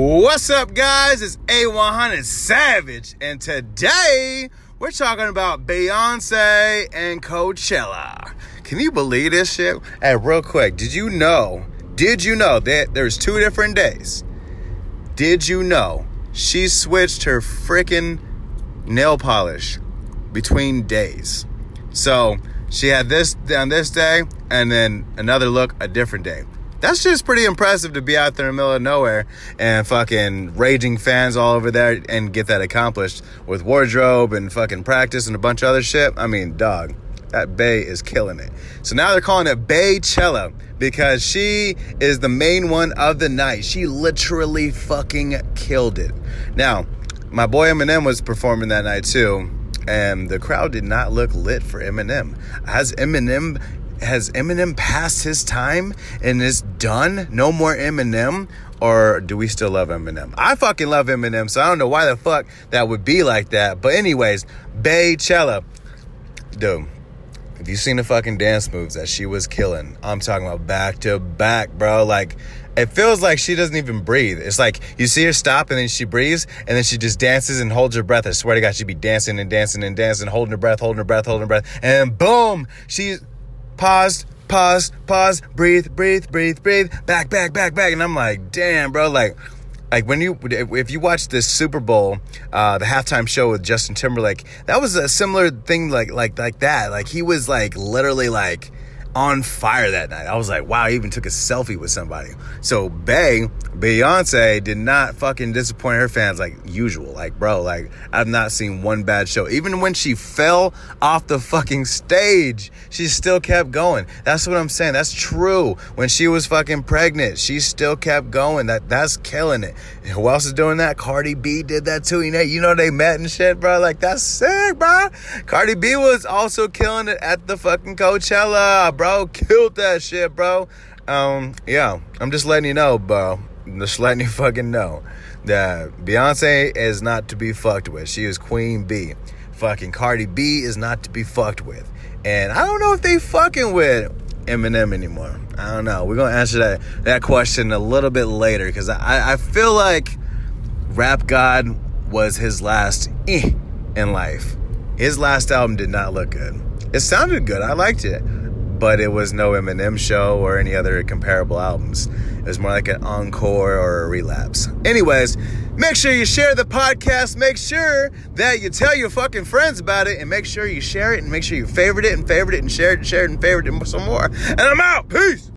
What's up, guys? It's A100 Savage, and today we're talking about Beyonce and Coachella. Can you believe this shit? Hey, real quick, did you know? Did you know that there's two different days? Did you know she switched her freaking nail polish between days? So she had this on this day, and then another look a different day that's just pretty impressive to be out there in the middle of nowhere and fucking raging fans all over there and get that accomplished with wardrobe and fucking practice and a bunch of other shit. I mean, dog, that Bey is killing it. So now they're calling it Beychella because she is the main one of the night. She literally fucking killed it. Now, my boy Eminem was performing that night too and the crowd did not look lit for Eminem. Has Eminem has Eminem passed his time and is done? No more Eminem? Or do we still love Eminem? I fucking love Eminem, so I don't know why the fuck that would be like that. But anyways, Bey Beychella. Dude, have you seen the fucking dance moves that she was killing? I'm talking about back to back, bro. Like, it feels like she doesn't even breathe. It's like you see her stop and then she breathes and then she just dances and holds her breath. I swear to God, she'd be dancing and dancing and dancing, holding her breath, holding her breath, holding her breath. And boom, she's paused, pause, pause, breathe, breathe, breathe, breathe, back, back, back, back. And I'm like, damn, bro, like, like when you if you watch this Super Bowl, uh, the halftime show with Justin Timberlake, that was a similar thing like like like that. Like he was like literally like on fire that night. I was like, wow, I even took a selfie with somebody. So Bey, Beyonce did not fucking disappoint her fans like usual. Like, bro, like I've not seen one bad show. Even when she fell off the fucking stage, she still kept going. That's what I'm saying. That's true. When she was fucking pregnant, she still kept going. That that's killing it. Who else is doing that? Cardi B did that too. You know, you know they met and shit, bro. Like that's sick, bro. Cardi B was also killing it at the fucking Coachella, bro bro. Killed that shit, bro. Um, yeah, I'm just letting you know, bro. Just letting you fucking know that Beyonce is not to be fucked with. She is Queen B. Fucking Cardi B is not to be fucked with. And I don't know if they fucking with Eminem anymore. I don't know. We're gonna answer that that question a little bit later because I, I feel like Rap God was his last eh in life. His last album did not look good. It sounded good. I liked it but it was no Eminem show or any other comparable albums. It was more like an encore or a relapse. Anyways, make sure you share the podcast. Make sure that you tell your fucking friends about it and make sure you share it and make sure you favorite it and favorite it and share it and share it and favorite it some more. And I'm out. Peace.